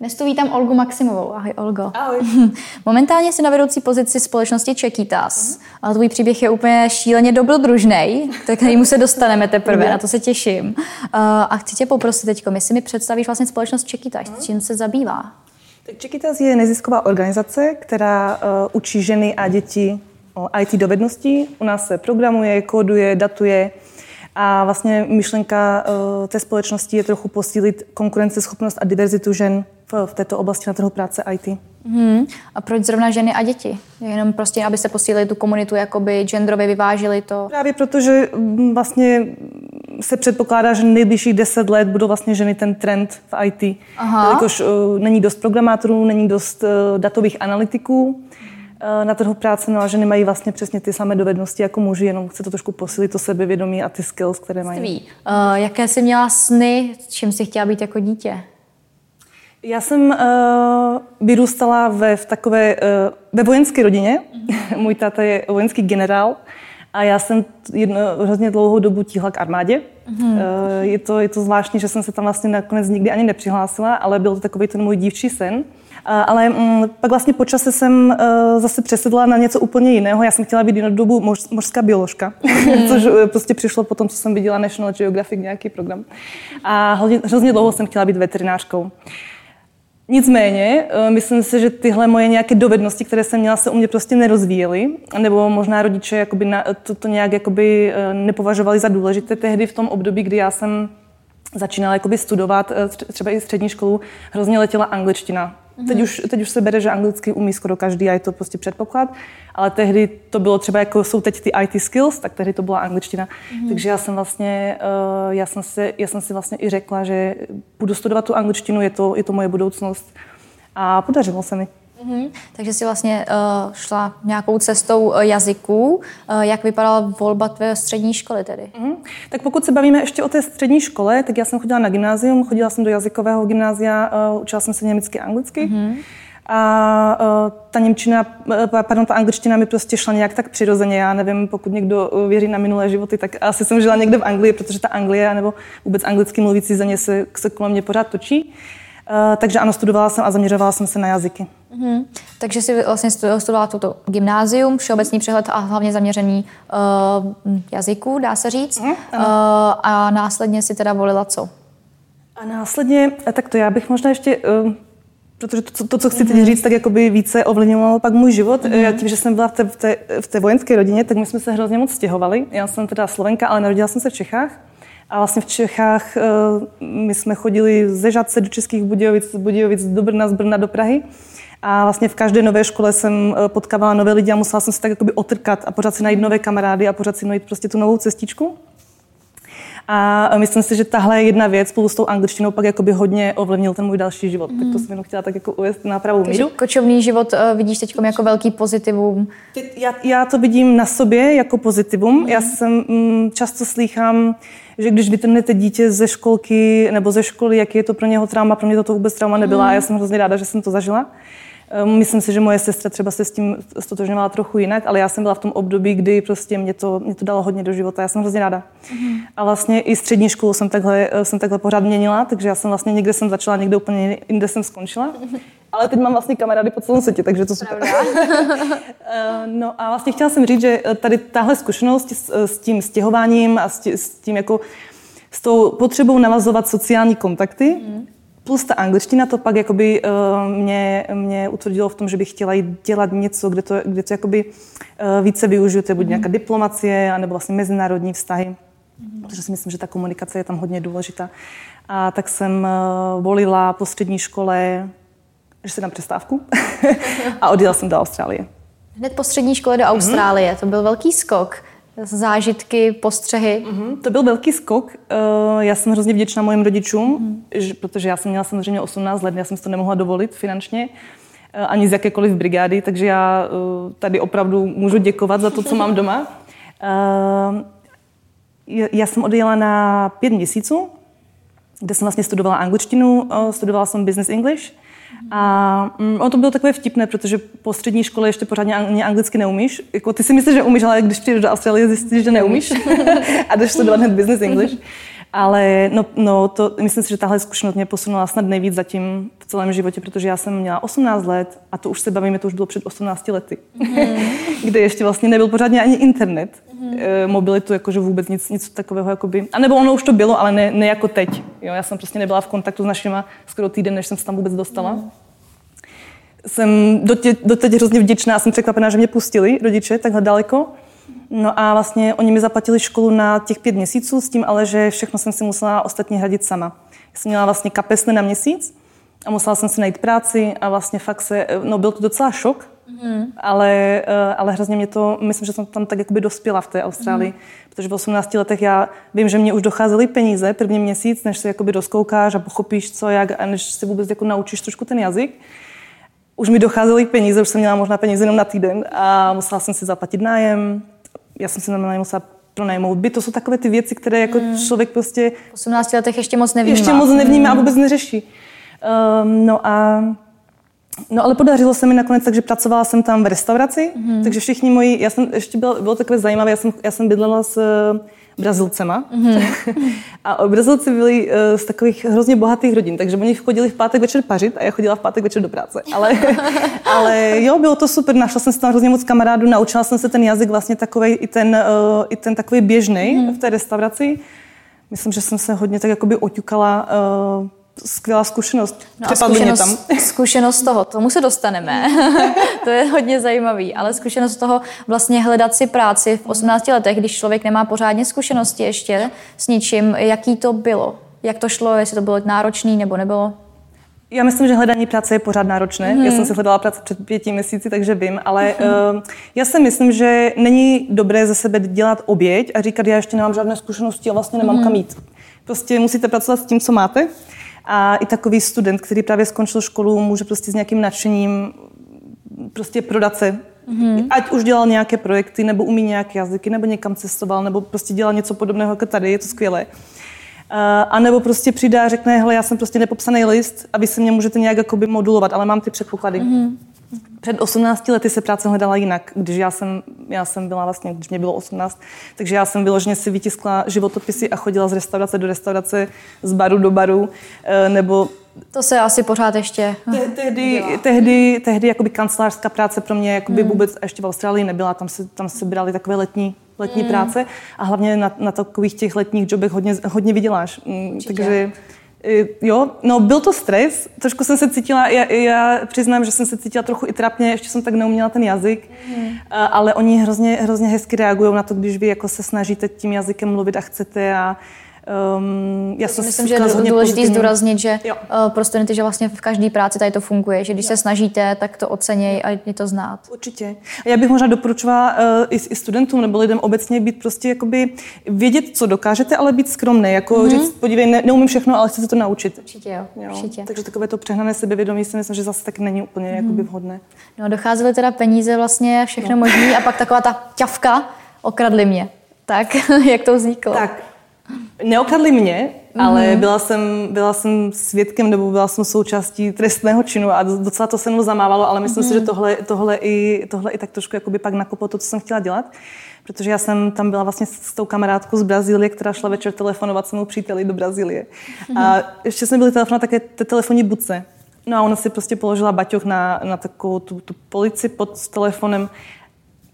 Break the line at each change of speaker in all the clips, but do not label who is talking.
Dnes tu vítám Olgu Maximovou. Ahoj, Olgo.
Ahoj.
Momentálně jsi na vedoucí pozici společnosti Čekitas. Uh-huh. Ale tvůj příběh je úplně šíleně dobrodružný, tak kterýmu se dostaneme teprve, uh-huh. na to se těším. Uh, a chci tě poprosit teď, jestli mi představíš vlastně společnost Čekitas, uh-huh. čím se zabývá.
Tak Čekitas je nezisková organizace, která uh, učí ženy a děti o IT dovedností. U nás se programuje, kóduje, datuje, a vlastně myšlenka uh, té společnosti je trochu posílit konkurenceschopnost a diverzitu žen v, v této oblasti na trhu práce IT.
Hmm. A proč zrovna ženy a děti? Jenom prostě, aby se posílili tu komunitu, jakoby genderově vyvážili to?
Právě protože mm, vlastně se předpokládá, že nejbližších deset let budou vlastně ženy ten trend v IT. Aha. Jelikož uh, není dost programátorů, není dost uh, datových analytiků, Eh, na trhu práce, no a ženy mají vlastně přesně ty samé dovednosti jako muži, jenom chce to trošku posílit to sebevědomí a ty skills, které mají.
Ství. Uh, jaké jsi měla sny, čím jsi chtěla být jako dítě?
Já jsem uh, vyrůstala ve, v takové, uh, ve vojenské rodině. Mm-hmm. Můj táta je vojenský generál a já jsem jedno, hrozně dlouhou dobu tíhla k armádě. Mm-hmm. Uh, je, to, je to zvláštní, že jsem se tam vlastně nakonec nikdy ani nepřihlásila, ale byl to takový ten můj dívčí sen. Ale mm, pak vlastně po čase jsem uh, zase přesedla na něco úplně jiného. Já jsem chtěla být jednu dobu moř, mořská bioložka, mm. což uh, prostě přišlo po tom, co jsem viděla National Geographic nějaký program. A hrozně, hrozně dlouho jsem chtěla být veterinářkou. Nicméně, uh, myslím si, že tyhle moje nějaké dovednosti, které jsem měla, se u mě prostě nerozvíjely, nebo možná rodiče jakoby na, to, to nějak jakoby nepovažovali za důležité tehdy v tom období, kdy já jsem začínala jakoby studovat třeba i střední školu, hrozně letěla angličtina Mm-hmm. Teď, už, teď už se bere, že anglicky umí skoro každý a je to prostě předpoklad, ale tehdy to bylo třeba, jako jsou teď ty IT skills, tak tehdy to byla angličtina. Mm-hmm. Takže já jsem vlastně, uh, já jsem, si, já jsem si vlastně i řekla, že budu studovat tu angličtinu, je to, je to moje budoucnost. A podařilo se mi.
Mm-hmm. Takže si vlastně uh, šla nějakou cestou uh, jazyků. Uh, jak vypadala volba tvé střední školy tedy? Mm-hmm.
Tak pokud se bavíme ještě o té střední škole, tak já jsem chodila na gymnázium, chodila jsem do jazykového gymnázia, uh, učila jsem se německy a anglicky. Mm-hmm. A uh, ta němčina, pardon, ta angličtina mi prostě šla nějak tak přirozeně. Já nevím, pokud někdo věří na minulé životy, tak asi jsem žila někde v Anglii, protože ta Anglie nebo vůbec anglicky mluvící země se, se kolem mě pořád točí. Uh, takže ano, studovala jsem a zaměřovala jsem se na jazyky.
Mm-hmm. Takže si vlastně studovala toto gymnázium, všeobecný přehled a hlavně zaměřený uh, jazyků, dá se říct. Mm, uh, a následně si teda volila co?
A následně, tak to já bych možná ještě, uh, protože to, to, co chci teď říct, tak jakoby více ovlivňovalo pak můj život. Mm-hmm. Já tím, že jsem byla v té, v, té, v té vojenské rodině, tak my jsme se hrozně moc stěhovali. Já jsem teda Slovenka, ale narodila jsem se v Čechách. A vlastně v Čechách my jsme chodili ze Žadce do Českých Budějovic, z Budějovic do Brna, z Brna do Prahy. A vlastně v každé nové škole jsem eh, potkávala nové lidi a musela jsem se tak jakoby otrkat a pořád si najít nové kamarády a pořád si najít prostě tu novou cestičku. A myslím si, že tahle jedna věc spolu s tou angličtinou pak jakoby hodně ovlivnil ten můj další život. Mm. Tak to jsem jenom chtěla tak jako uvést na pravou míru.
kočovný život uh, vidíš teď jako velký pozitivum?
Já, já to vidím na sobě jako pozitivum. Mm. Já jsem mm, často slýchám, že když vytrhnete dítě ze školky nebo ze školy, jaký je to pro něho trauma, pro mě to, to vůbec trauma nebyla mm. a já jsem hrozně ráda, že jsem to zažila. Ehm, myslím si, že moje sestra třeba se s tím stotožňovala trochu jinak, ale já jsem byla v tom období, kdy prostě mě to, mě to dalo hodně do života. Já jsem hrozně ráda. Mm-hmm. A vlastně i střední školu jsem takhle, eh, jsem takhle pořád měnila, takže já jsem vlastně někde jsem začala, někde úplně jinde jsem skončila. Mm-hmm. Ale teď mám vlastně kamarády po celém světě, takže to super. Eh, no a vlastně chtěla jsem říct, že eh, tady tahle zkušenost s, s tím stěhováním a s tím, s tím jako s tou potřebou navazovat sociální kontakty, mm Plus ta angličtina to pak jakoby uh, mě, mě utvrdilo v tom, že bych chtěla jít dělat něco, kde to, kde to jakoby uh, více využiju, to je buď mm. nějaká diplomacie, anebo vlastně mezinárodní vztahy. Mm. Protože si myslím, že ta komunikace je tam hodně důležitá. A tak jsem uh, volila po střední škole, že si dám přestávku a odjela jsem do Austrálie.
Hned po střední škole do Austrálie, mm. to byl velký skok zážitky, postřehy?
Mm-hmm, to byl velký skok. Uh, já jsem hrozně vděčná mojim rodičům, mm. že, protože já jsem měla samozřejmě 18 let, já jsem si to nemohla dovolit finančně uh, ani z jakékoliv brigády, takže já uh, tady opravdu můžu děkovat za to, co mám doma. Já jsem odjela na pět měsíců, kde jsem vlastně studovala angličtinu, studovala jsem business English a mm, ono to bylo takové vtipné, protože po střední škole ještě pořádně ang- anglicky neumíš. Jako, ty si myslíš, že umíš, ale když přijdeš do Austrálie, zjistíš, že neumíš. a jdeš studovat hned business English. Ale no, no to, myslím si, že tahle zkušenost mě posunula snad nejvíc zatím v celém životě, protože já jsem měla 18 let a to už se bavíme, to už bylo před 18 lety, mm. kde ještě vlastně nebyl pořádně ani internet, mm. e, mobilitu, jakože vůbec nic, nic takového, jakoby, a nebo ono už to bylo, ale ne, ne jako teď. Jo, já jsem prostě nebyla v kontaktu s našima skoro týden, než jsem se tam vůbec dostala. Mm. Jsem doteď, doteď hrozně vděčná, jsem překvapená, že mě pustili rodiče takhle daleko. No a vlastně oni mi zaplatili školu na těch pět měsíců s tím, ale že všechno jsem si musela ostatně hradit sama. Já jsem měla vlastně kapesny na měsíc a musela jsem si najít práci a vlastně fakt se, no byl to docela šok, mm. ale, eh, ale hrozně mě to, myslím, že jsem tam tak jakoby dospěla v té Austrálii, mm. protože v 18 letech já vím, že mě už docházely peníze první měsíc, než se jakoby rozkoukáš a pochopíš co, jak a než si vůbec jako naučíš trošku ten jazyk už mi docházely peníze, už jsem měla možná peníze jenom na týden a musela jsem si zaplatit nájem, já jsem si normálně musela pronajmout byt. To jsou takové ty věci, které jako hmm. člověk prostě...
V 18 letech ještě moc nevnímá.
Ještě moc nevnímá hmm. a vůbec neřeší. Um, no a No ale podařilo se mi nakonec, takže pracovala jsem tam v restauraci, mm. takže všichni moji, já jsem ještě bylo, bylo takové zajímavé, já jsem, já jsem bydlela s Brazilcema. Mm-hmm. a Brazilci byli uh, z takových hrozně bohatých rodin, takže oni chodili v pátek večer pařit a já chodila v pátek večer do práce. Ale, ale jo, bylo to super, našla jsem se tam hrozně moc kamarádů, naučila jsem se ten jazyk vlastně takový i ten, uh, i ten takový běžný mm. v té restauraci. Myslím, že jsem se hodně tak jakoby oťukala uh, skvělá zkušenost.
No Přepadli zkušenost, mě tam. zkušenost toho, tomu se dostaneme. to je hodně zajímavý, ale zkušenost toho vlastně hledat si práci v 18 letech, když člověk nemá pořádně zkušenosti ještě s ničím, jaký to bylo? Jak to šlo, jestli to bylo náročné nebo nebylo?
Já myslím, že hledání práce je pořád náročné. Hmm. Já jsem si hledala práci před pěti měsíci, takže vím, ale hmm. uh, já si myslím, že není dobré ze sebe dělat oběť a říkat, já ještě nemám žádné zkušenosti a vlastně nemám hmm. kam jít. Prostě musíte pracovat s tím, co máte. A i takový student, který právě skončil školu, může prostě s nějakým nadšením prostě prodat se. Mm-hmm. Ať už dělal nějaké projekty, nebo umí nějaké jazyky, nebo někam cestoval, nebo prostě dělal něco podobného jako tady, je to skvělé. Uh, a nebo prostě přidá a řekne, hele, já jsem prostě nepopsaný list a vy se mě můžete nějak jakoby modulovat, ale mám ty předpoklady. Mm-hmm. Před 18 lety se práce hledala jinak, když já jsem, já jsem byla vlastně, když mě bylo 18, takže já jsem vyloženě si vytiskla životopisy a chodila z restaurace do restaurace, z baru do baru, eh, nebo
to se asi pořád ještě
Te, tehdy, tehdy, tehdy jakoby kancelářská práce pro mě jakoby mm. vůbec ještě v Austrálii nebyla. Tam se, tam se brali takové letní, letní mm. práce a hlavně na, na takových těch letních jobech hodně, hodně vyděláš. Mm, Určitě. Takže Jo, no byl to stres, trošku jsem se cítila, já, já přiznám, že jsem se cítila trochu i trapně, ještě jsem tak neuměla ten jazyk, mm. ale oni hrozně, hrozně hezky reagují na to, když vy jako se snažíte tím jazykem mluvit a chcete a
Um, já si myslím, že je důležité zdůraznit, že jo. uh, pro studenty, že vlastně v každé práci tady to funguje, že když jo. se snažíte, tak to oceněj a je to znát.
Určitě. A já bych možná doporučovala uh, i, i studentům nebo lidem obecně být prostě jakoby vědět, co dokážete, ale být skromný. Jako mm-hmm. říct, podívej, ne, neumím všechno, ale chci se to naučit.
Určitě jo. jo. Určitě.
Takže takové to přehnané sebevědomí si myslím, že zase tak není úplně mm-hmm. jakoby vhodné.
No docházely teda peníze vlastně, všechno no. možné a pak taková ta ťavka, okradli mě. Tak, jak to vzniklo?
Tak, Neokradli mě, mm-hmm. ale byla jsem, byla jsem svědkem nebo byla jsem součástí trestného činu a docela to se mnou zamávalo, ale myslím mm-hmm. si, že mhm. tohle, tohle, i, tohle i tak trošku jakoby pak nakoplo to, co jsem chtěla dělat. Protože já jsem tam byla vlastně s tou kamarádkou z Brazílie, která šla večer telefonovat s mou příteli do Brazílie. Mm-hmm. A ještě jsme byli telefonovat také té telefonní buce. No a ona si prostě položila baťoch na, na takovou tu, tu polici pod telefonem.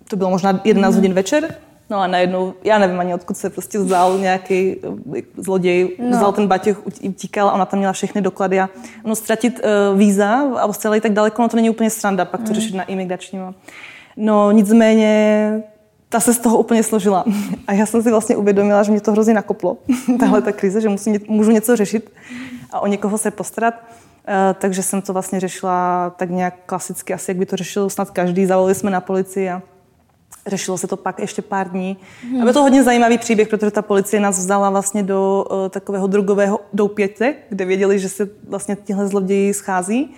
To bylo možná 11 mm-hmm. hodin večer. No a najednou, já nevím ani odkud se prostě vzal nějaký eh, zloděj, no. vzal ten batěch, utíkal a ona tam měla všechny doklady a ono ztratit uh, víza v Austrálii tak daleko, no to není úplně sranda, pak to mm. řešit na imigračním. No nicméně ta se z toho úplně složila. A já jsem si vlastně uvědomila, že mě to hrozně nakoplo, tahle ta krize, že musím, můžu něco řešit a o někoho se postarat. Uh, takže jsem to vlastně řešila tak nějak klasicky, asi jak by to řešil snad každý. Zavolali jsme na policii a Řešilo se to pak ještě pár dní. Hmm. A byl to hodně zajímavý příběh, protože ta policie nás vzala vlastně do uh, takového drogového doupěte, kde věděli, že se vlastně tihle zloději schází.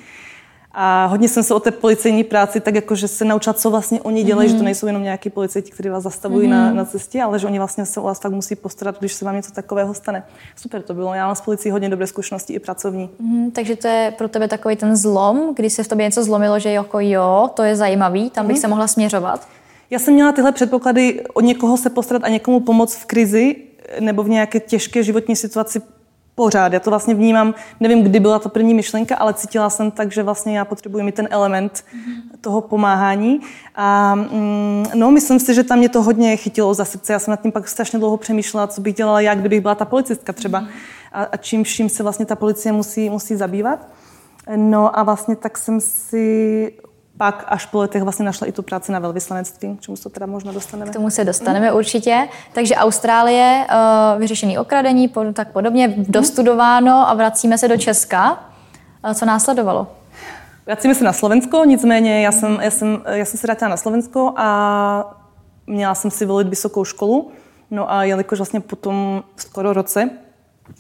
A hodně jsem se o té policejní práci tak jako, že se naučila, co vlastně oni dělají, mm. že to hmm. nejsou jenom nějaký policajti, kteří vás zastavují mm. na, hmm. na cestě, ale že oni vlastně se o vás fakt musí postarat, když se vám něco takového stane. Super to bylo. Já mám s policií hodně dobré zkušenosti i pracovní.
Mm, takže to je pro tebe takový ten zlom, kdy se v tobě něco zlomilo, že jako jo, to je zajímavý, tam bych mm. se mohla směřovat.
Já jsem měla tyhle předpoklady od někoho se postarat a někomu pomoct v krizi, nebo v nějaké těžké životní situaci pořád. Já to vlastně vnímám, nevím, kdy byla ta první myšlenka, ale cítila jsem tak, že vlastně já potřebuji mít ten element mm-hmm. toho pomáhání. A mm, no, myslím si, že tam mě to hodně chytilo za srdce. Já jsem nad tím pak strašně dlouho přemýšlela, co bych dělala já, kdybych byla ta policistka třeba. Mm-hmm. A, a čím vším se vlastně ta policie musí, musí zabývat. No a vlastně tak jsem si pak až po letech vlastně našla i tu práci na velvyslanectví, k čemu se teda možná dostaneme.
K tomu se dostaneme mm. určitě. Takže Austrálie, uh, vyřešený okradení, tak podobně, dostudováno a vracíme se do Česka. Uh, co následovalo?
Vracíme se na Slovensko, nicméně já jsem, já jsem, já jsem se vrátila na Slovensko a měla jsem si volit vysokou školu. No a jelikož vlastně po tom skoro roce,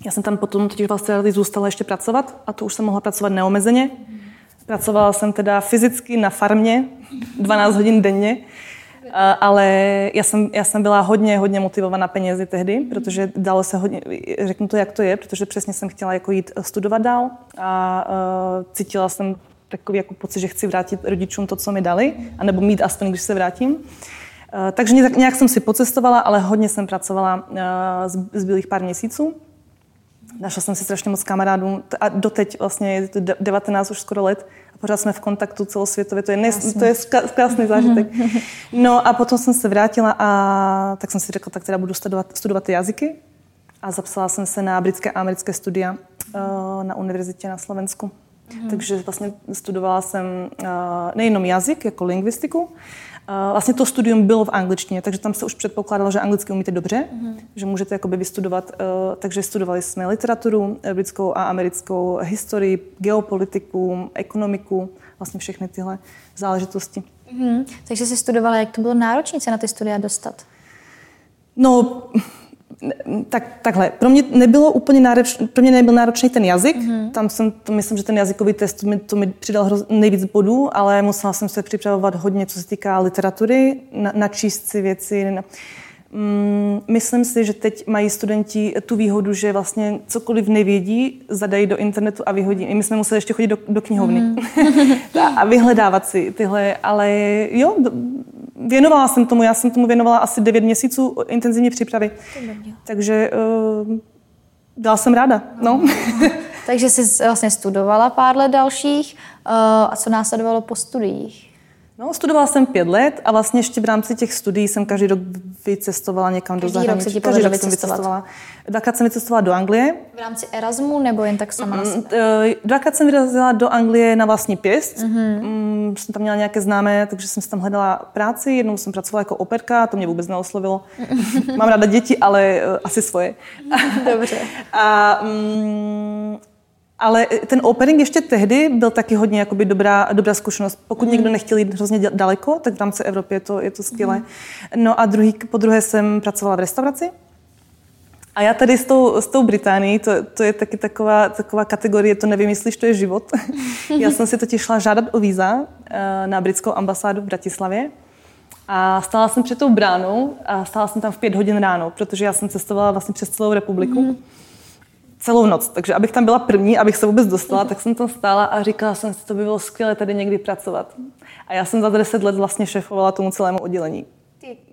já jsem tam potom totiž vlastně zůstala ještě pracovat a to už jsem mohla pracovat neomezeně. Mm Pracovala jsem teda fyzicky na farmě 12 hodin denně, ale já jsem, já jsem byla hodně, hodně motivovaná penězi tehdy, protože dalo se hodně, řeknu to, jak to je, protože přesně jsem chtěla jako jít studovat dál a uh, cítila jsem takový jako pocit, že chci vrátit rodičům to, co mi dali, anebo mít aspoň, když se vrátím. Takže nějak, jsem si pocestovala, ale hodně jsem pracovala uh, zbylých pár měsíců. Našla jsem si strašně moc kamarádů a doteď vlastně je to 19 už skoro let a pořád jsme v kontaktu celosvětově. To je, nej, to je krásný zážitek. No a potom jsem se vrátila a tak jsem si řekla, tak teda budu studovat, studovat ty jazyky a zapsala jsem se na britské a americké studia uh, na univerzitě na Slovensku. Mm. Takže vlastně studovala jsem uh, nejenom jazyk, jako lingvistiku, Vlastně to studium bylo v angličtině, takže tam se už předpokládalo, že anglicky umíte dobře, mm-hmm. že můžete jakoby vystudovat. Eh, takže studovali jsme literaturu, eh, britskou a americkou, historii, geopolitiku, ekonomiku, vlastně všechny tyhle záležitosti.
Mm-hmm. Takže jsi studovala, jak to bylo náročné se na ty studia dostat?
No, tak, takhle, pro mě nebylo úplně náročný, pro mě nebyl náročný ten jazyk, mm-hmm. tam jsem, to myslím, že ten jazykový test mi, to mi přidal hroz, nejvíc bodů, ale musela jsem se připravovat hodně, co se týká literatury, na, načíst si věci. Na, mm, myslím si, že teď mají studenti tu výhodu, že vlastně cokoliv nevědí, zadají do internetu a vyhodí. I my jsme museli ještě chodit do, do knihovny mm. a vyhledávat si tyhle, ale jo, věnovala jsem tomu, já jsem tomu věnovala asi 9 měsíců intenzivní přípravy. Takže uh, dala jsem ráda. No.
Takže jsi vlastně studovala pár let dalších. Uh, a co následovalo po studiích?
No, studovala jsem pět let a vlastně ještě v rámci těch studií jsem každý rok vycestovala někam každý do zahraničí.
Rok každý rok jsem vycestovala.
Dvakrát jsem vycestovala do Anglie.
V rámci Erasmu nebo jen tak sama? Mm,
eh, dvakrát jsem vyrazila do Anglie na vlastní pěst. Mm-hmm. Mm, jsem tam měla nějaké známé, takže jsem si tam hledala práci. Jednou jsem pracovala jako operka, to mě vůbec neoslovilo. Mám ráda děti, ale uh, asi svoje.
Dobře.
a mm, ale ten opering ještě tehdy byl taky hodně jakoby dobrá, dobrá zkušenost. Pokud mm. někdo nechtěl jít hrozně daleko, tak v rámci Evropy je to, je to skvělé. Mm. No a druhý, po druhé jsem pracovala v restauraci. A já tady s tou, s tou Británií, to, to je taky taková, taková kategorie, to nevymyslíš, to je život. já jsem si totiž šla žádat o víza eh, na britskou ambasádu v Bratislavě. A stála jsem před tou bránou a stála jsem tam v pět hodin ráno, protože já jsem cestovala vlastně přes celou republiku. Mm celou noc. Takže abych tam byla první, abych se vůbec dostala, tak jsem tam stála a říkala jsem si, to by bylo skvělé tady někdy pracovat. A já jsem za 10 let vlastně šéfovala tomu celému oddělení.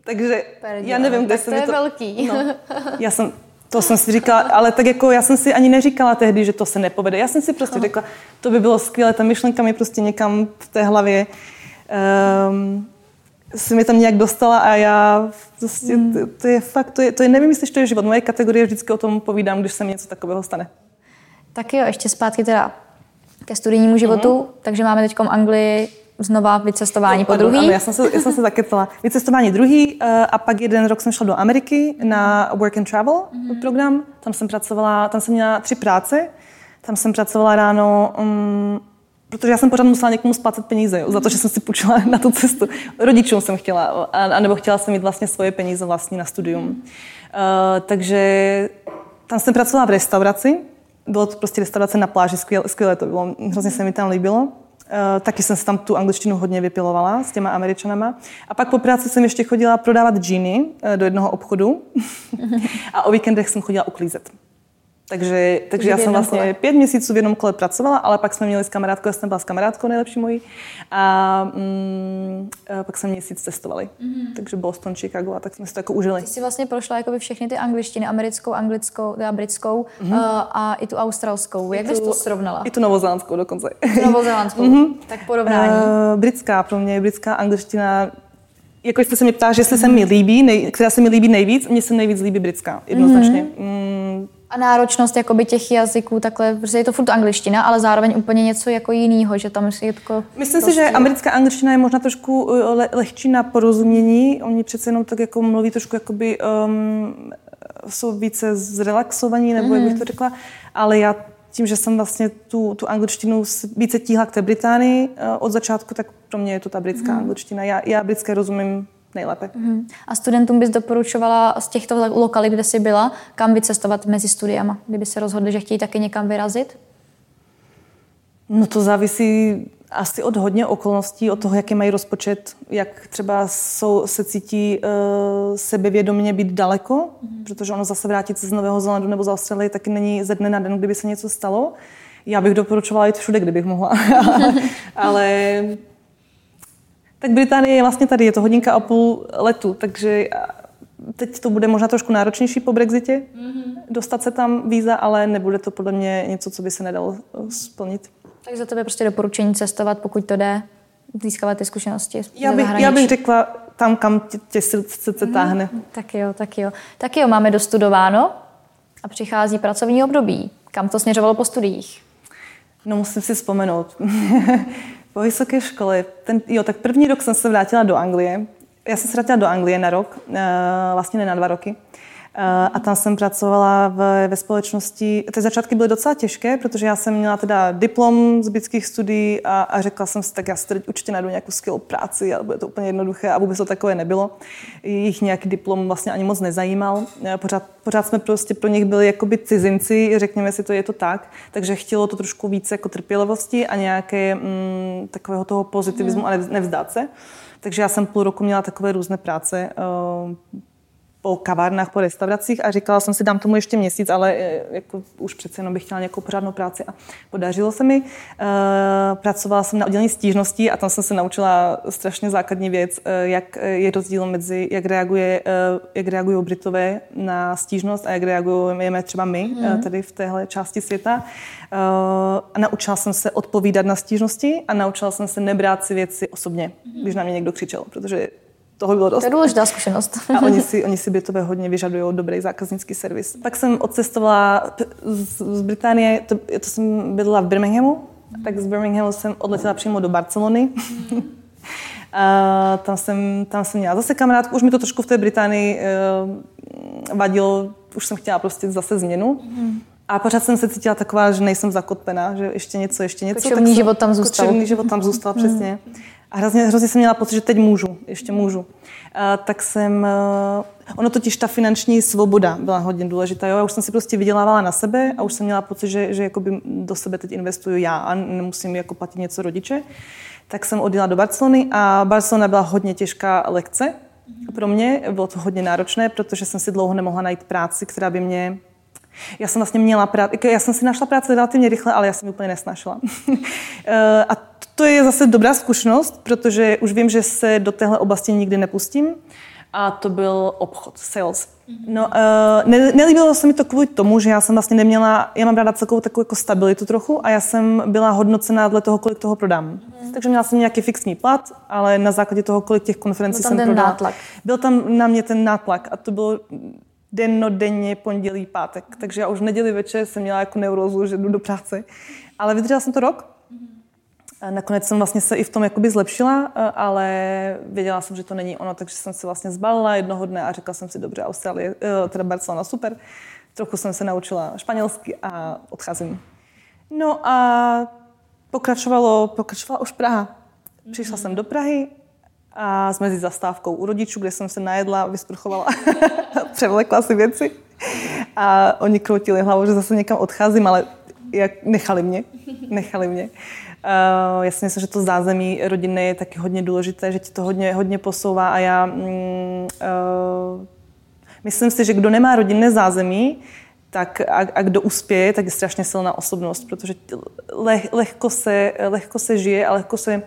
Takže
Pardon, já nevím, kde jsem to... je velký. No,
já jsem, to jsem si říkala, ale tak jako já jsem si ani neříkala tehdy, že to se nepovede. Já jsem si prostě řekla, to by bylo skvělé, ta myšlenka mi prostě někam v té hlavě um, se mi tam nějak dostala a já prostě, mm. to, to, je fakt, to je, to je, nevím, jestli to je život. Moje kategorie vždycky o tom povídám, když se mi něco takového stane.
Tak jo, ještě zpátky teda ke studijnímu životu, mm. takže máme teď Anglii znova vycestování no, po druhý. Ano,
já jsem se, já jsem se zaketala. Vycestování druhý uh, a pak jeden rok jsem šla do Ameriky na Work and Travel mm. program. Tam jsem pracovala, tam jsem měla tři práce. Tam jsem pracovala ráno um, protože já jsem pořád musela někomu splácet peníze jo, za to, že jsem si půjčila na tu cestu. Rodičům jsem chtěla, a, nebo chtěla jsem mít vlastně svoje peníze vlastní na studium. Uh, takže tam jsem pracovala v restauraci, bylo to prostě restaurace na pláži, skvělé, skvělé to bylo, hrozně se mi tam líbilo. Uh, taky jsem se tam tu angličtinu hodně vypilovala s těma američanama. A pak po práci jsem ještě chodila prodávat džíny uh, do jednoho obchodu a o víkendech jsem chodila uklízet. Takže, takže já jsem vlastně kole. pět měsíců v jednom kole pracovala, ale pak jsme měli s kamarádkou, já jsem byla s kamarádkou nejlepší mojí, a mm, pak jsme měsíc testovali. Mm-hmm. Takže Boston, Chicago a tak jsme si to jako užili.
Ty jsi vlastně prošla jakoby všechny ty angličtiny, americkou, anglickou, teda britskou mm-hmm. a i tu australskou. Jak bys to srovnala?
I tu novozélandskou dokonce.
Tu novozélandskou, mm-hmm. tak porovnání. Uh,
britská pro mě, britská angličtina jako jste se mě ptá, že jestli se mi líbí, nej, která se mi líbí nejvíc, mně se nejvíc líbí britská, jednoznačně. Mm-hmm.
Mm. A náročnost jakoby těch jazyků, takhle, protože je to furt angličtina, ale zároveň úplně něco jako jiného, že tam je jako...
Myslím prostě... si, že americká angličtina je možná trošku uh, le- lehčí na porozumění. Oni přece jenom tak jako mluví trošku jakoby, um, jsou více zrelaxovaní, nebo mm. jak bych to řekla. Ale já tím, že jsem vlastně tu, tu angličtinu více tíhla k té Británii uh, od začátku, tak pro mě je to ta britská mm. angličtina. Já, já britské rozumím nejlépe. Mm.
A studentům bys doporučovala z těchto lokalit, kde jsi byla, kam vycestovat mezi studiama, kdyby se rozhodli, že chtějí taky někam vyrazit?
No to závisí asi od hodně okolností, od toho, jaký mají rozpočet, jak třeba jsou, se cítí uh, sebevědomě být daleko, mm. protože ono zase vrátit se z Nového Zélandu nebo z Austrálie taky není ze dne na den, kdyby se něco stalo. Já bych doporučovala jít všude, kdybych mohla. Ale tak Británie je vlastně tady, je to hodinka a půl letu, takže teď to bude možná trošku náročnější po Brexitě, mm-hmm. dostat se tam víza, ale nebude to podle mě něco, co by se nedalo eh, splnit.
Tak za tebe prostě doporučení cestovat, pokud to jde, získávat ty zkušenosti.
Já bych, já bych řekla tam, kam tě, tě srdce mm, táhne.
Tak jo, tak jo. Tak jo, máme dostudováno a přichází pracovní období. Kam to směřovalo po studiích?
No musím si vzpomenout. Po vysoké škole, ten, jo, tak první rok jsem se vrátila do Anglie. Já jsem se vrátila do Anglie na rok, uh, vlastně ne na dva roky. Uh, a tam jsem pracovala v, ve společnosti. Ty začátky byly docela těžké, protože já jsem měla teda diplom z britských studií a, a řekla jsem si, tak já si teď určitě najdu nějakou skvělou práci a bude to úplně jednoduché a vůbec to takové nebylo. Jich nějaký diplom vlastně ani moc nezajímal. Eh, pořád, pořád jsme prostě pro nich byli jakoby cizinci, řekněme si to, je to tak. Takže chtělo to trošku více jako trpělivosti a nějaké mm, takového toho pozitivismu mm. a nevzdát se. Takže já jsem půl roku měla takové různé práce. Po kavárnách, po restauracích a říkala jsem si, dám tomu ještě měsíc, ale eh, jako už přece jenom bych chtěla nějakou pořádnou práci a podařilo se mi. Eh, pracovala jsem na oddělení stížností a tam jsem se naučila strašně základní věc, eh, jak je rozdíl mezi, jak, reaguje, jak reagují Britové na stížnost a jak reagujeme třeba my mm. tady v téhle části světa. A naučila jsem se odpovídat na stížnosti a naučila jsem se nebrát si věci osobně, když na mě někdo křičel, protože toho bylo dost.
To je důležitá zkušenost.
A oni si, oni si Britové hodně vyžadují dobrý zákaznický servis. Pak jsem odcestovala z, z Británie, to, to jsem bydlela v Birminghamu, tak z Birminghamu jsem odletěla přímo do Barcelony. A tam jsem, tam jsem měla zase kamarádku, už mi to trošku v té Británii uh, vadilo, už jsem chtěla prostě zase změnu. Mm. A pořád jsem se cítila taková, že nejsem zakotpená, že ještě něco, ještě něco.
Kočovný život tam zůstal.
Kočovný život tam zůstal, mm. A hrozně, hrozně jsem měla pocit, že teď můžu, ještě můžu. Uh, tak jsem, uh, ono totiž ta finanční svoboda byla hodně důležitá. Jo? Já už jsem si prostě vydělávala na sebe a už jsem měla pocit, že, že jakoby do sebe teď investuju já a nemusím jako platit něco rodiče. Tak jsem odjela do Barcelony a Barcelona byla hodně těžká lekce pro mě. Bylo to hodně náročné, protože jsem si dlouho nemohla najít práci, která by mě já jsem vlastně měla práci, já jsem si našla práci relativně rychle, ale já jsem ji úplně nesnašla. Eh, a to je zase dobrá zkušenost, protože už vím, že se do téhle oblasti nikdy nepustím. A to byl obchod, sales. No, uh, ne, nelíbilo se mi to kvůli tomu, že já jsem vlastně neměla, já mám ráda celkovou takovou jako stabilitu trochu a já jsem byla hodnocená dle toho, kolik toho prodám. Mm. Takže měla jsem nějaký fixní plat, ale na základě toho, kolik těch konferencí byl
tam jsem
ten
prodala. Nátlak.
Byl tam na mě ten nátlak a to bylo dennodenně pondělí, pátek. Takže já už v neděli večer jsem měla jako neurozu, že jdu do práce. Ale vydržela jsem to rok Nakonec jsem vlastně se i v tom jakoby zlepšila, eh, ale věděla jsem, že to není ono, takže jsem se vlastně zbalila jednoho dne a řekla jsem si, dobře, Austrálie, eh, teda Barcelona, super. Trochu jsem se naučila španělsky a odcházím. No a pokračovalo, pokračovala už Praha. Přišla jsem do Prahy a s mezi zastávkou u rodičů, kde jsem se najedla, vysprchovala, převlekla si věci. A oni kroutili hlavou, že zase někam odcházím, ale jak nechali mě. Nechali mě. Uh, já si myslím, že to zázemí rodiny je taky hodně důležité, že ti to hodně, hodně posouvá a já mm, uh, myslím si, že kdo nemá rodinné zázemí, tak a, a kdo uspěje, tak je strašně silná osobnost, protože leh, lehko, se, lehko se žije a lehko se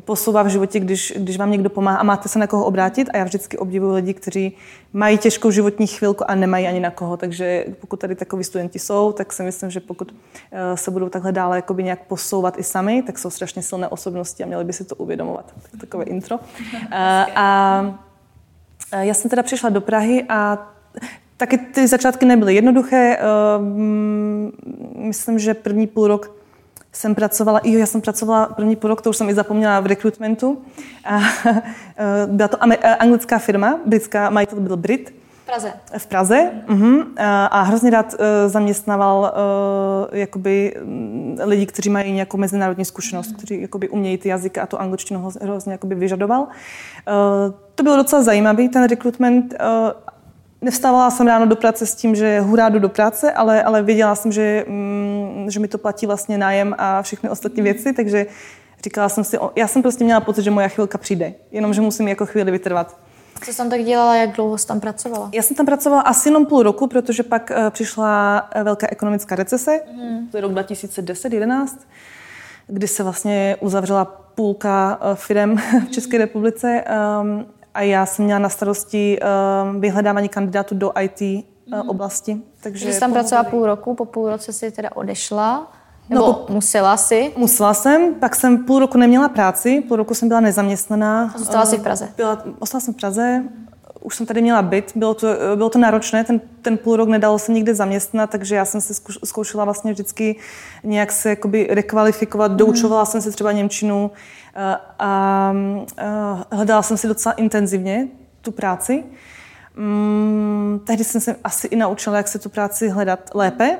posouvá v životě, když, když vám někdo pomáhá a máte se na koho obrátit. A já vždycky obdivuji lidi, kteří mají těžkou životní chvilku a nemají ani na koho. Takže pokud tady takový studenti jsou, tak si myslím, že pokud eh, se budou takhle dále jakoby nějak posouvat i sami, tak jsou strašně silné osobnosti a měli by si to uvědomovat. Tak takové intro. A, a já jsem teda přišla do Prahy a taky ty začátky nebyly jednoduché. Ehm, myslím, že první půl rok jsem pracovala, jo, já jsem pracovala první půl rok, to už jsem i zapomněla v rekrutmentu. A, eh, byla to eh, anglická firma, britská, majitel byl Brit.
V Praze.
V Praze. Uh-huh. A, a hrozně rád uh, zaměstnával uh, jakoby mm, lidi, kteří mají nějakou mezinárodní zkušenost, uh-huh. kteří jakoby umějí ty jazyky a tu angličtinu hrozně jakoby vyžadoval. Uh, to bylo docela zajímavý, ten rekrutment. Uh, Nevstávala jsem ráno do práce s tím, že hurá jdu do práce, ale, ale věděla jsem, že, mm, že mi to platí vlastně nájem a všechny ostatní věci, takže říkala jsem si, já jsem prostě měla pocit, že moja chvilka přijde, jenomže musím jako chvíli vytrvat.
Co jsi tam tak dělala, jak dlouho jsi tam pracovala?
Já jsem tam pracovala asi jenom půl roku, protože pak uh, přišla eh, velká ekonomická recese, mm. to je rok 2010-2011, kdy se vlastně uzavřela půlka uh, firm v České republice um, a já jsem měla na starosti uh, vyhledávání kandidátů do IT uh, mm. oblasti.
Takže jsi tam pracovala půl roku, po půl roce si teda odešla? Nebo no, po, musela si?
Musela jsem, pak jsem půl roku neměla práci, půl roku jsem byla nezaměstnaná.
Zůstala jsi v Praze?
Byla, ostala jsem v Praze, už jsem tady měla byt, bylo to, bylo to náročné, ten, ten půl rok nedalo se nikde zaměstnat, takže já jsem se zkoušela vlastně vždycky nějak se jakoby rekvalifikovat, mm. doučovala jsem se třeba Němčinu a, a, a hledala jsem si docela intenzivně tu práci. Mm, tehdy jsem se asi i naučila, jak se tu práci hledat lépe,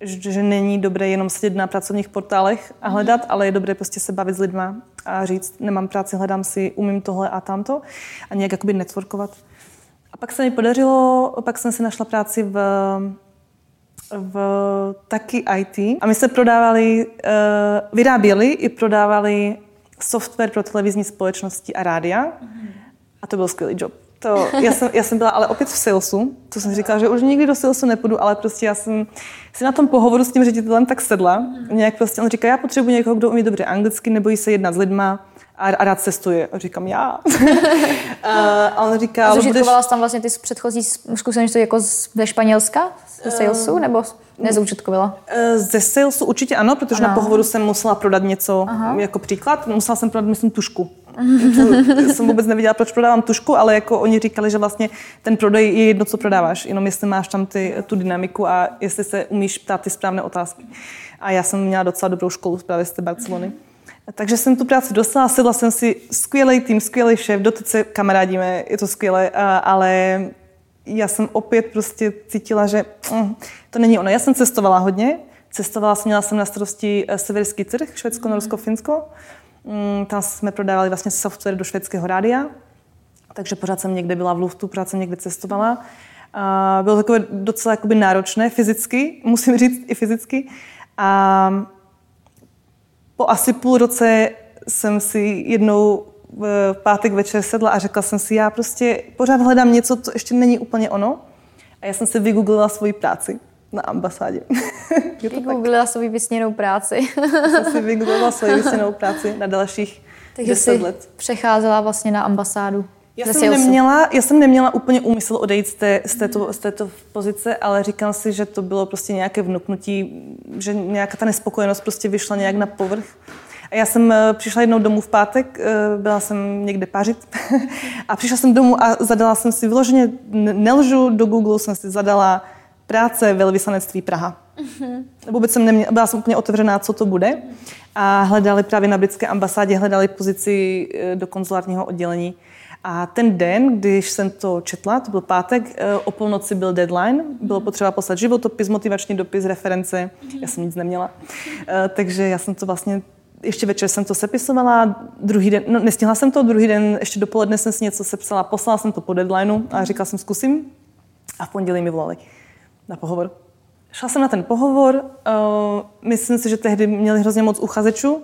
že, že není dobré jenom sedět na pracovních portálech a hledat, ale je dobré prostě se bavit s lidma a říct, nemám práci, hledám si, umím tohle a tamto a nějak jakoby networkovat. A pak se mi podařilo, pak jsem si našla práci v, v taky IT a my se prodávali, uh, vyráběli i prodávali software pro televizní společnosti a rádia a to byl skvělý job. To, já, jsem, já jsem byla ale opět v salesu, to jsem říkala, že už nikdy do salesu nepůjdu, ale prostě já jsem si na tom pohovoru s tím ředitelem tak sedla. Mm. Nějak prostě on říká, já potřebuji někoho, kdo umí dobře anglicky, nebojí se jednat s lidma a, a rád cestuje. A říkám, já.
a on říká, a zužitkovala budeš... tam vlastně ty předchozí zkušenosti jako ze Španělska, ze salesu, nebo nezúčetkovala?
Eh, ze salesu určitě ano, protože ano. na pohovoru jsem musela prodat něco Aha. jako příklad. Musela jsem prodat, myslím, tušku. Jsem vůbec nevěděla, proč prodávám tušku, ale jako oni říkali, že vlastně ten prodej je jedno, co prodáváš, jenom jestli máš tam ty, tu dynamiku a jestli se umíš ptát ty správné otázky. A já jsem měla docela dobrou školu právě z té Barcelony. Takže jsem tu práci dostala, sedla jsem si skvělý tým, skvělý šéf, doteď se kamarádíme, je to skvělé, ale já jsem opět prostě cítila, že mm, to není ono. Já jsem cestovala hodně, cestovala jsem, měla jsem na starosti eh, severský trh, Švédsko, Norsko, Finsko. Mm, tam jsme prodávali vlastně software do švédského rádia, takže pořád jsem někde byla v luftu, pořád jsem někde cestovala. A bylo takové docela jakoby náročné fyzicky, musím říct i fyzicky. A po asi půl roce jsem si jednou v pátek večer sedla a řekla jsem si, já prostě pořád hledám něco, co ještě není úplně ono. A já jsem si vygooglila svoji práci na ambasádě.
Vygooglila svoji vysněnou práci.
jsem si vygooglila svoji vysněnou práci na dalších Takže 10 let.
přecházela vlastně na ambasádu.
Já jsem, neměla, já jsem neměla úplně úmysl odejít z, té, z, této, z této pozice, ale říkám si, že to bylo prostě nějaké vnuknutí, že nějaká ta nespokojenost prostě vyšla nějak na povrch. A já jsem eh, přišla jednou domů v pátek, eh, byla jsem někde pařit a přišla jsem domů a zadala jsem si vyloženě, nelžu, do Google jsem si zadala práce velvyslanectví Praha. Uh-huh. Vůbec jsem neměla, byla jsem úplně otevřená, co to bude. A hledali právě na britské ambasádě, hledali pozici eh, do konzulárního oddělení. A ten den, když jsem to četla, to byl pátek, o půlnoci byl deadline, bylo potřeba poslat životopis, motivační dopis, reference, já jsem nic neměla. Takže já jsem to vlastně ještě večer jsem to sepisovala, druhý den, no nestihla jsem to, druhý den ještě dopoledne jsem si něco sepsala, poslala jsem to po deadlineu a říkala jsem zkusím a v pondělí mi volali na pohovor. Šla jsem na ten pohovor, uh, myslím si, že tehdy měli hrozně moc uchazečů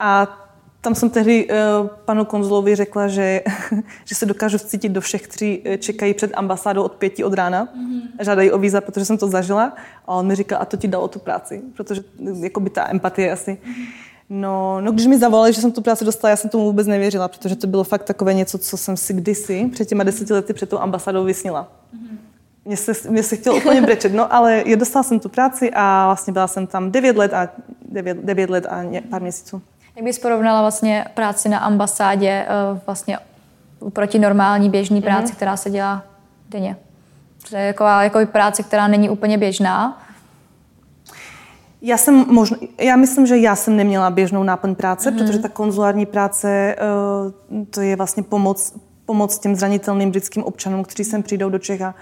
a tam jsem tehdy uh, panu konzulovi řekla, že, že se dokážu vcítit do všech tří, eh, čekají před ambasádou od pěti od rána, mm-hmm. žádají o víza, protože jsem to zažila. A on mi říkal, a to ti dalo tu práci, protože jako by ta empatie asi. Mm-hmm. No, no, když mi zavolali, že jsem tu práci dostala, já jsem tomu vůbec nevěřila, protože to bylo fakt takové něco, co jsem si kdysi před těma deseti lety před tou ambasádou vysnila. Mm-hmm. Mně se, mě se chtělo úplně brečet, no ale je, dostala jsem tu práci a vlastně byla jsem tam 9 let a 9, 9 let a ně, pár měsíců.
Jak bys porovnala vlastně práci na ambasádě eh, vlastně proti normální běžné mhm. práci, mm-hmm. která se dělá denně? To je jako, jako práce, která není úplně běžná.
Já jsem možno, já myslím, že já jsem neměla běžnou náplň práce, mm-hmm. protože ta konzulární práce, eh, to je vlastně pomoc, pomoc těm zranitelným britským občanům, kteří sem přijdou do Čech a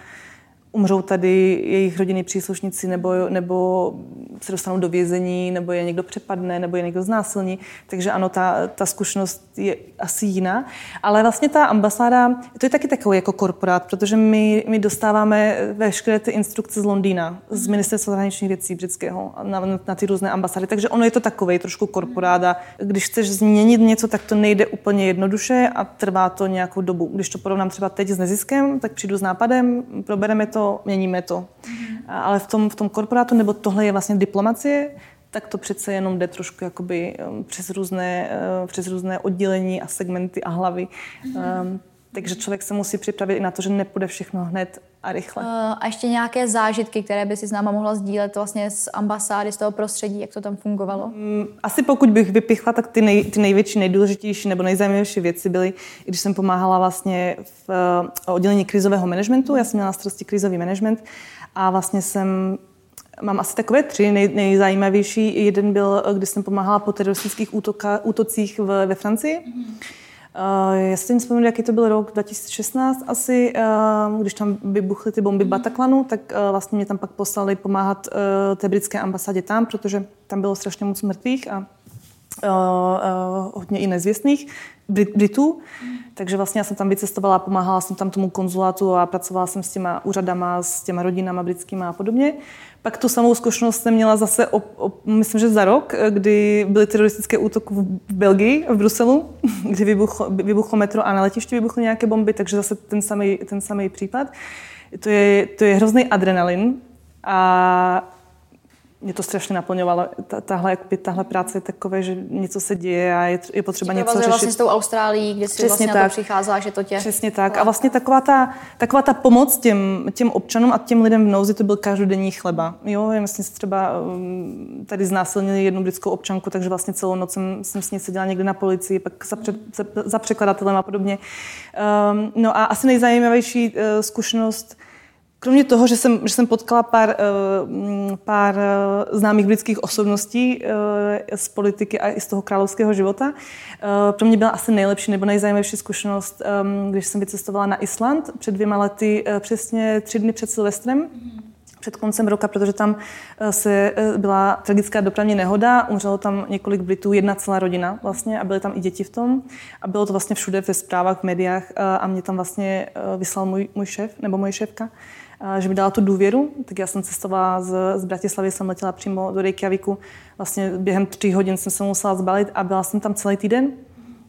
umřou tady jejich rodiny příslušníci nebo, nebo se dostanou do vězení, nebo je někdo přepadne, nebo je někdo znásilní. Takže ano, ta, ta zkušenost je asi jiná. Ale vlastně ta ambasáda, to je taky takový jako korporát, protože my, my dostáváme veškeré ty instrukce z Londýna, z ministerstva zahraničních věcí britského na, na ty různé ambasády. Takže ono je to takový trošku korporát a když chceš změnit něco, tak to nejde úplně jednoduše a trvá to nějakou dobu. Když to porovnám třeba teď s neziskem, tak přijdu s nápadem, probereme to, to, měníme to. Mm-hmm. Ale v tom, v tom korporátu, nebo tohle je vlastně diplomacie, tak to přece jenom jde trošku jakoby přes různé, uh, přes různé oddělení a segmenty a hlavy. Mm-hmm. Takže člověk se musí připravit i na to, že nepůjde všechno hned a rychle. Uh,
a ještě nějaké zážitky, které by si s náma mohla sdílet vlastně z ambasády, z toho prostředí, jak to tam fungovalo? Um,
asi pokud bych vypichla, tak ty, nej, ty největší, nejdůležitější nebo nejzajímavější věci byly, když jsem pomáhala vlastně v uh, oddělení krizového managementu. Já jsem měla na starosti krizový management a vlastně jsem Mám asi takové tři nej, nejzajímavější. Jeden byl, když jsem pomáhala po teroristických útoka, útocích v, ve Francii. Mm. Uh, já si vzpomínám, jaký to byl rok 2016 asi, uh, když tam vybuchly ty bomby v Bataclanu, tak uh, vlastně mě tam pak poslali pomáhat té britské ambasádě tam, protože tam bylo strašně moc mrtvých a hodně i nezvěstných Brit, Britů. Takže vlastně já jsem tam vycestovala, pomáhala jsem tam tomu konzulátu a pracovala jsem s těma úřadama, s těma rodinama britskými a podobně. Pak tu samou zkušenost jsem měla zase, o, o, myslím, že za rok, kdy byly teroristické útoky v Belgii, v Bruselu, kdy vybuchlo, vybuchlo metro a na letišti vybuchly nějaké bomby, takže zase ten samý, ten samý případ. To je, to je hrozný adrenalin a mě to strašně naplňovalo. Tahle, tahle práce je takové, že něco se děje a je, je potřeba něco řešit.
vlastně s tou Austrálií, kde jsi Přesně vlastně tak. na to přicházela, že to tě...
Přesně tak. A vlastně taková ta, taková ta pomoc těm, těm občanům a těm lidem v nouzi, to byl každodenní chleba. Jo, já myslím, že třeba um, tady znásilnili jednu britskou občanku, takže vlastně celou noc jsem, jsem s ní seděla někde na policii, pak za, před, za překladatelem a podobně. Um, no a asi nejzajímavější uh, zkušenost Kromě toho, že jsem, že jsem potkala pár, eh, pár eh, známých britských osobností eh, z politiky a i z toho královského života, pro mě byla asi nejlepší nebo nejzajímavější zkušenost, když jsem vycestovala na Island před dvěma lety, přesně tři dny před Silvestrem. před koncem roka, protože tam se byla tragická dopravní nehoda, umřelo tam několik Britů, jedna celá rodina vlastně a byly tam i děti v tom a bylo to vlastně všude ve zprávách, v médiách a mě tam vlastně vyslal můj, můj šéf nebo moje šéfka že mi dala tu důvěru, tak já jsem cestovala z, z Bratislavy, jsem letěla přímo do Reykjaviku. Vlastně během tří hodin jsem se musela zbalit a byla jsem tam celý týden.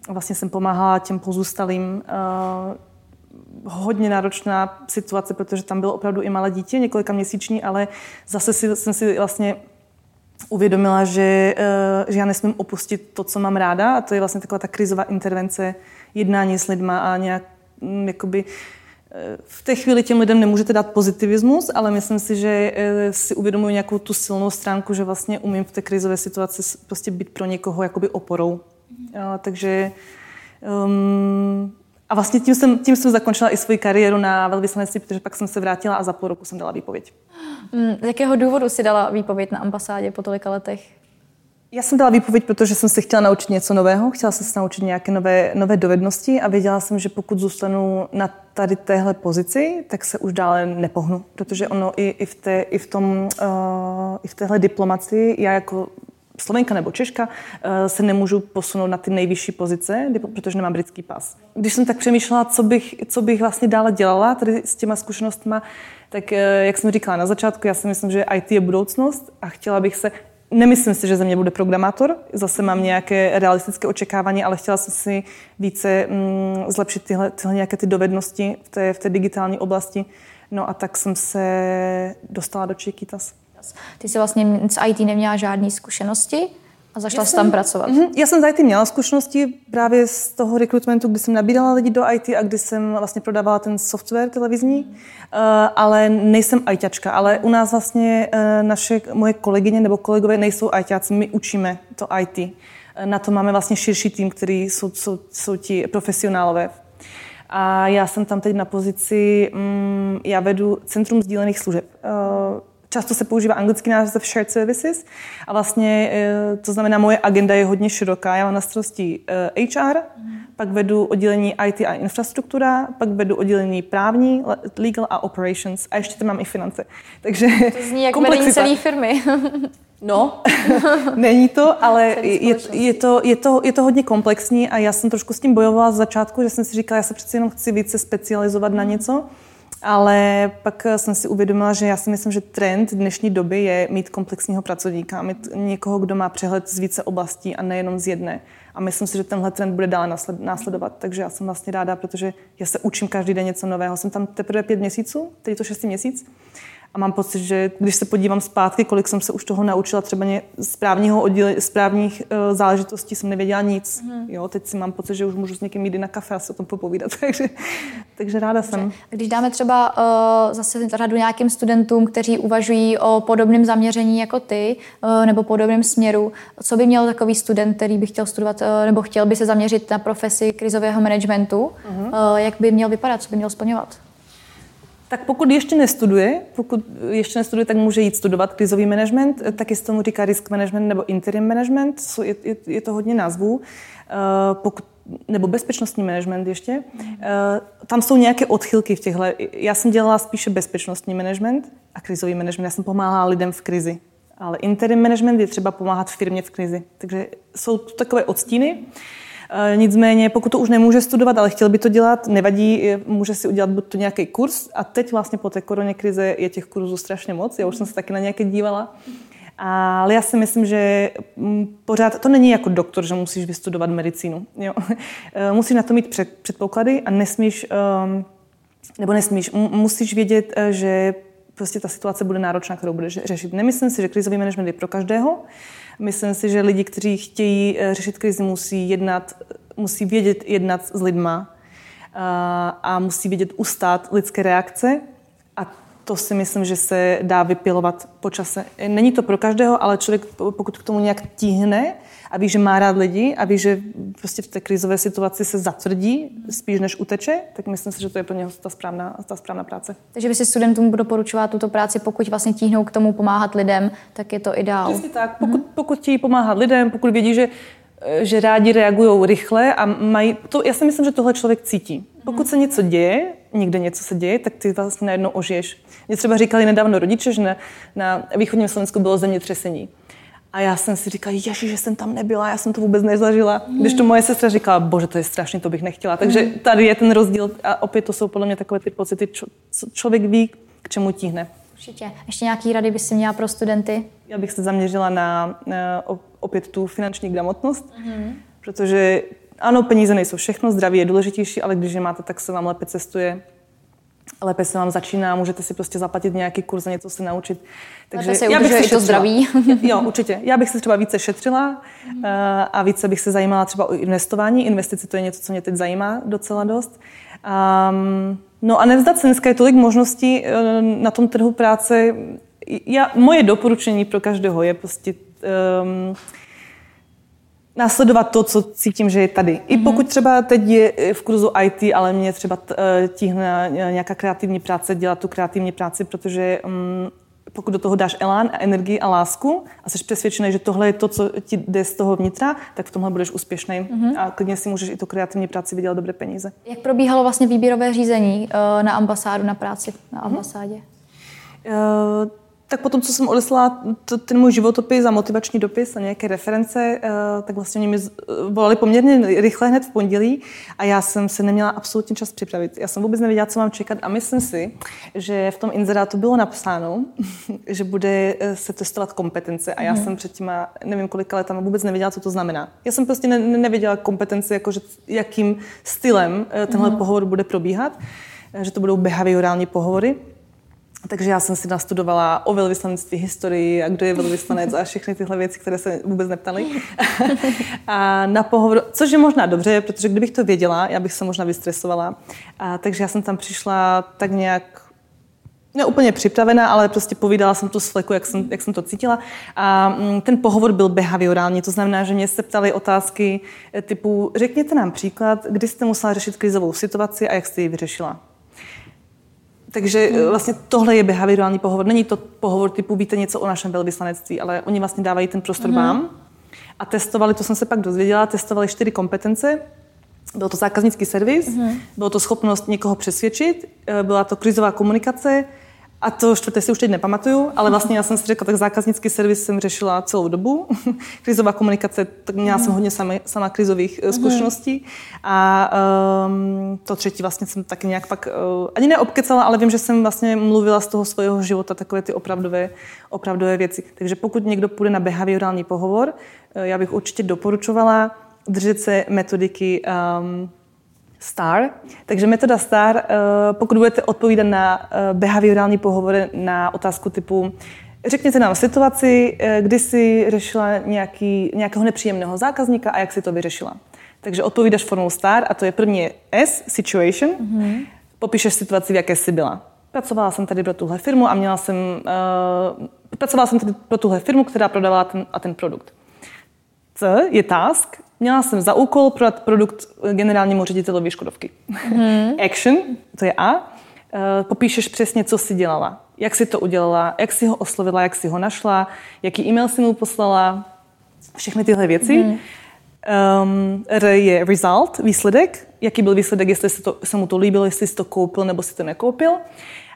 Vlastně jsem pomáhala těm pozůstalým. Uh, hodně náročná situace, protože tam bylo opravdu i malé dítě, několika měsíční, ale zase si, jsem si vlastně uvědomila, že, uh, že já nesmím opustit to, co mám ráda a to je vlastně taková ta krizová intervence, jednání s lidma a nějak um, jakoby, uh, v té chvíli těm lidem nemůžete dát pozitivismus, ale myslím si, že eh, si uvědomuji nějakou tu silnou stránku, že vlastně umím v té krizové situaci prostě být pro někoho jakoby oporou. Mm. takže um, a vlastně tím jsem, tím jsem zakončila i svoji kariéru na velvyslanectví, protože pak jsem se vrátila a za půl roku jsem dala výpověď.
Mm, z jakého důvodu si dala výpověď na ambasádě po tolika letech?
Já jsem dala výpověď, protože jsem se chtěla naučit něco nového, chtěla jsem se naučit nějaké nové, nové dovednosti a věděla jsem, že pokud zůstanu na tady téhle pozici, tak se už dále nepohnu, protože ono i, i, v, té, i, v, tom, uh, i v téhle diplomaci, já jako Slovenka nebo Češka uh, se nemůžu posunout na ty nejvyšší pozice, protože nemám britský pas. Když jsem tak přemýšlela, co bych, co bych vlastně dále dělala tady s těma zkušenostmi, tak uh, jak jsem říkala na začátku, já si myslím, že IT je budoucnost a chtěla bych se Nemyslím si, že ze mě bude programátor, zase mám nějaké realistické očekávání, ale chtěla jsem si více mm, zlepšit tyhle, tyhle nějaké ty dovednosti v té, v té digitální oblasti. No a tak jsem se dostala do Chiquitas.
Ty jsi vlastně z IT neměla žádné zkušenosti a zašla jsi tam pracovat. Mm,
já jsem z IT měla zkušenosti právě z toho rekrutmentu, kdy jsem nabírala lidi do IT a kdy jsem vlastně prodávala ten software televizní, mm. uh, ale nejsem ITačka, ale u nás vlastně uh, naše, moje kolegyně nebo kolegové nejsou ITáci, my učíme to IT. Uh, na to máme vlastně širší tým, který jsou, jsou, jsou ti profesionálové. A já jsem tam teď na pozici, um, já vedu Centrum sdílených služeb. Často se používá anglický název shared services a vlastně eh, to znamená, moje agenda je hodně široká. Já mám na starosti HR, mm. pak vedu oddělení IT a infrastruktura, pak vedu oddělení právní, legal a operations a ještě tam mám i finance.
Takže to zní jako vedení celé firmy.
No, není to, ale je, je, to, je, to, je to hodně komplexní a já jsem trošku s tím bojovala z začátku, že jsem si říkala, já se přeci jenom chci více specializovat na něco. Ale pak jsem si uvědomila, že já si myslím, že trend dnešní doby je mít komplexního pracovníka, mít někoho, kdo má přehled z více oblastí a nejenom z jedné. A myslím si, že tenhle trend bude dále následovat. Takže já jsem vlastně ráda, protože já se učím každý den něco nového. Jsem tam teprve pět měsíců, teď to šestý měsíc. A mám pocit, že když se podívám zpátky, kolik jsem se už toho naučila, třeba z právního oddíle, z právních uh, záležitostí jsem nevěděla nic. Mm. Jo, teď si mám pocit, že už můžu s někým jít na kafe a se o tom popovídat. takže, takže ráda Dobře. jsem.
Když dáme třeba uh, zase řadu nějakým studentům, kteří uvažují o podobném zaměření jako ty, uh, nebo podobném směru, co by měl takový student, který by chtěl studovat, uh, nebo chtěl by se zaměřit na profesi krizového managementu, uh, jak by měl vypadat, co by měl splňovat?
Tak pokud ještě nestuduje, pokud ještě nestuduje, tak může jít studovat krizový management, taky se tomu říká risk management nebo interim management, je, je, je to hodně názvů. Uh, pokud nebo bezpečnostní management ještě. Uh, tam jsou nějaké odchylky v těchto. Já jsem dělala spíše bezpečnostní management a krizový management. Já jsem pomáhala lidem v krizi. Ale interim management je třeba pomáhat firmě v krizi. Takže jsou to takové odstíny. Uh, Eh, nicméně, pokud to už nemůže studovat, ale chtěl by to dělat, nevadí, může si udělat buď to nějaký kurz. A teď vlastně po té koroně krize je těch kurzů strašně moc. Já už jsem se taky na nějaké dívala. Ale já si myslím, že mm, pořád to není jako doktor, že musíš vystudovat medicínu. Jo. Eh, musíš na to mít před, předpoklady a nesmíš, ehm, nebo nesmíš, musíš vědět, eh, že prostě ta situace bude náročná, kterou budeš řešit. Nemyslím si, že krizový management je pro každého. Myslím si, že lidi, kteří chtějí eh, řešit krizi, musí jednat, musí vědět jednat s lidma eh, a musí vědět ustát lidské reakce to si myslím, že se dá vypilovat po čase. Není to pro každého, ale člověk, pokud k tomu nějak tíhne a ví, že má rád lidi a ví, že prostě v té krizové situaci se zatvrdí spíš než uteče, tak myslím si, že to je pro něho ta správná, ta správná práce.
Takže by si studentům doporučovat tuto práci, pokud vlastně tíhnou k tomu pomáhat lidem, tak je to ideál.
Přesně tak. Pokud, mm-hmm. pokud chtějí pomáhat lidem, pokud vědí, že že rádi reagují rychle a mají, to, já si myslím, že tohle člověk cítí. Pokud se něco děje, někde něco se děje, tak ty vlastně najednou ožiješ. Mě třeba říkali nedávno rodiče, že na, na východním Slovensku bylo zemětřesení. A já jsem si říkala, ježi, že jsem tam nebyla, já jsem to vůbec nezažila. Když to moje sestra říkala, bože, to je strašně, to bych nechtěla. Takže hmm. tady je ten rozdíl a opět to jsou podle mě takové ty pocity, čo, člověk ví, k čemu tíhne.
Určitě. Ještě nějaký rady by si měla pro studenty?
Já bych se zaměřila na, na opět tu finanční gramotnost, mm-hmm. protože ano, peníze nejsou všechno, zdraví je důležitější, ale když je máte, tak se vám lépe cestuje, lépe se vám začíná, můžete si prostě zaplatit nějaký kurz a něco se naučit.
Takže se já bych se i to zdraví.
jo, určitě. Já bych se třeba více šetřila mm. a více bych se zajímala třeba o investování. Investice to je něco, co mě teď zajímá docela dost. Um, no a nevzdat se, dneska je tolik možností eh, na tom trhu práce. Já, moje doporučení pro každého je prostě um, následovat to, co cítím, že je tady. I mhm. pokud třeba teď je v kurzu IT, ale mě třeba eh, tíhne nějaká kreativní práce, dělat tu kreativní práci, protože um, pokud do toho dáš elán a energii a lásku a jsi přesvědčený, že tohle je to, co ti jde z toho vnitra, tak v tomhle budeš úspěšný mm-hmm. a klidně si můžeš i tu kreativní práci vydělat dobré peníze.
Jak probíhalo vlastně výběrové řízení na ambasádu, na práci na mhm. ambasádě?
Mm-hmm. Uh, tak potom, co jsem odeslala ten můj životopis a motivační dopis a nějaké reference, uh, tak vlastně oni mi volali poměrně rychle hned v pondělí a já jsem se neměla absolutně čas připravit. Já jsem vůbec nevěděla, co mám čekat a myslím si, že v tom inzerátu bylo napsáno, že bude se testovat kompetence a já mm. jsem před těma, nevím kolika letama, vůbec nevěděla, co to znamená. Já jsem prostě ne, nevěděla kompetence, jakože jakým stylem tenhle mm. pohovor bude probíhat, že to budou behaviorální pohovory. Takže já jsem si nastudovala o velvyslanectví historii a kdo je velvyslanec a všechny tyhle věci, které se vůbec neptaly. a na pohovor, což je možná dobře, protože kdybych to věděla, já bych se možná vystresovala. A, takže já jsem tam přišla tak nějak ne úplně připravená, ale prostě povídala jsem to z fleku, jak jsem, jak jsem to cítila. A mm, ten pohovor byl behaviorální, to znamená, že mě se ptali otázky eh, typu, řekněte nám příklad, kdy jste musela řešit krizovou situaci a jak jste ji vyřešila. Takže hmm. vlastně tohle je behaviorální pohovor. Není to pohovor typu víte něco o našem velvyslanectví, ale oni vlastně dávají ten prostor hmm. vám. A testovali, to jsem se pak dozvěděla, testovali čtyři kompetence. Byl to zákaznický servis, hmm. bylo to schopnost někoho přesvědčit, eh, byla to krizová komunikace, a to čtvrté si už teď nepamatuju, ale vlastně já jsem si řekla, tak zákaznický servis jsem řešila celou dobu. Krizová komunikace, tak měla jsem hodně sama, sama krizových uh, zkušeností. A um, to třetí vlastně jsem taky nějak pak uh, ani neobkecala, ale vím, že jsem vlastně mluvila z toho svého života takové ty opravdové, opravdové věci. Takže pokud někdo půjde na behaviorální pohovor, uh, já bych určitě doporučovala držet se metodiky um, STAR. Takže metoda STAR, eh, pokud budete odpovídat na eh, behaviorální pohovory na otázku typu Řekněte nám situaci, eh, kdy jsi řešila nějaký, nějakého nepříjemného zákazníka a jak si to vyřešila. Takže odpovídáš formou STAR a to je první S, situation. Mm-hmm. Popíšeš situaci, v jaké jsi byla. Pracovala jsem tady pro tuhle firmu a měla jsem, uh, pracovala jsem tady pro tuhle firmu, která prodávala ten a ten produkt. C je task, Měla jsem za úkol prodat produkt generálnímu ředitelovi Škodovky. Mm. Action, to je A. Eh, popíšeš přesně, co jsi dělala. Jak jsi to udělala, jak jsi ho oslovila, jak jsi ho našla, jaký e-mail jsi mu poslala, všechny tyhle věci. Mm. Um, R je result, výsledek. Jaký byl výsledek, jestli se, to, se mu to líbilo, jestli jsi to koupil nebo si to nekoupil.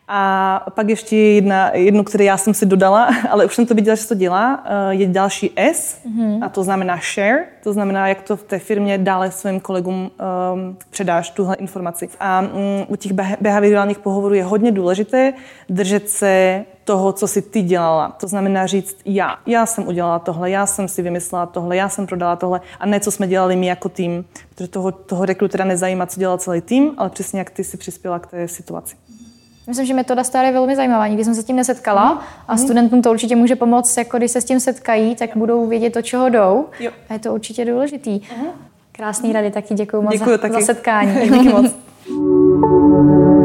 A pak ještě jedna, jedno, které já jsem si dodala, ale už jsem to viděla, že se to dělá, eh, je další S mm-hmm. a to znamená share, to znamená, jak to v té firmě dále svým kolegům um, předáš tuhle informaci. A um, u těch behaviorálních pohovorů je hodně důležité držet se toho, co si ty dělala. To znamená říct já. Já jsem udělala tohle, já jsem si vymyslela tohle, já jsem prodala tohle a ne, co jsme dělali my jako tým. Protože toho, toho rekrutera nezajímá, co dělal celý tým, ale přesně jak ty si přispěla k té situaci.
Myslím, že metoda stále je velmi zajímavá. Nikdy jsem se s tím nesetkala mm. a mhm. studentům to určitě může pomoct, jako když se s tím setkají, tak budou vědět, o čeho jdou. Jo. A je to určitě důležitý. Aha. Krásný rady, taky děkuji moc
děkuju
za,
taky.
za setkání.
Děkuji moc.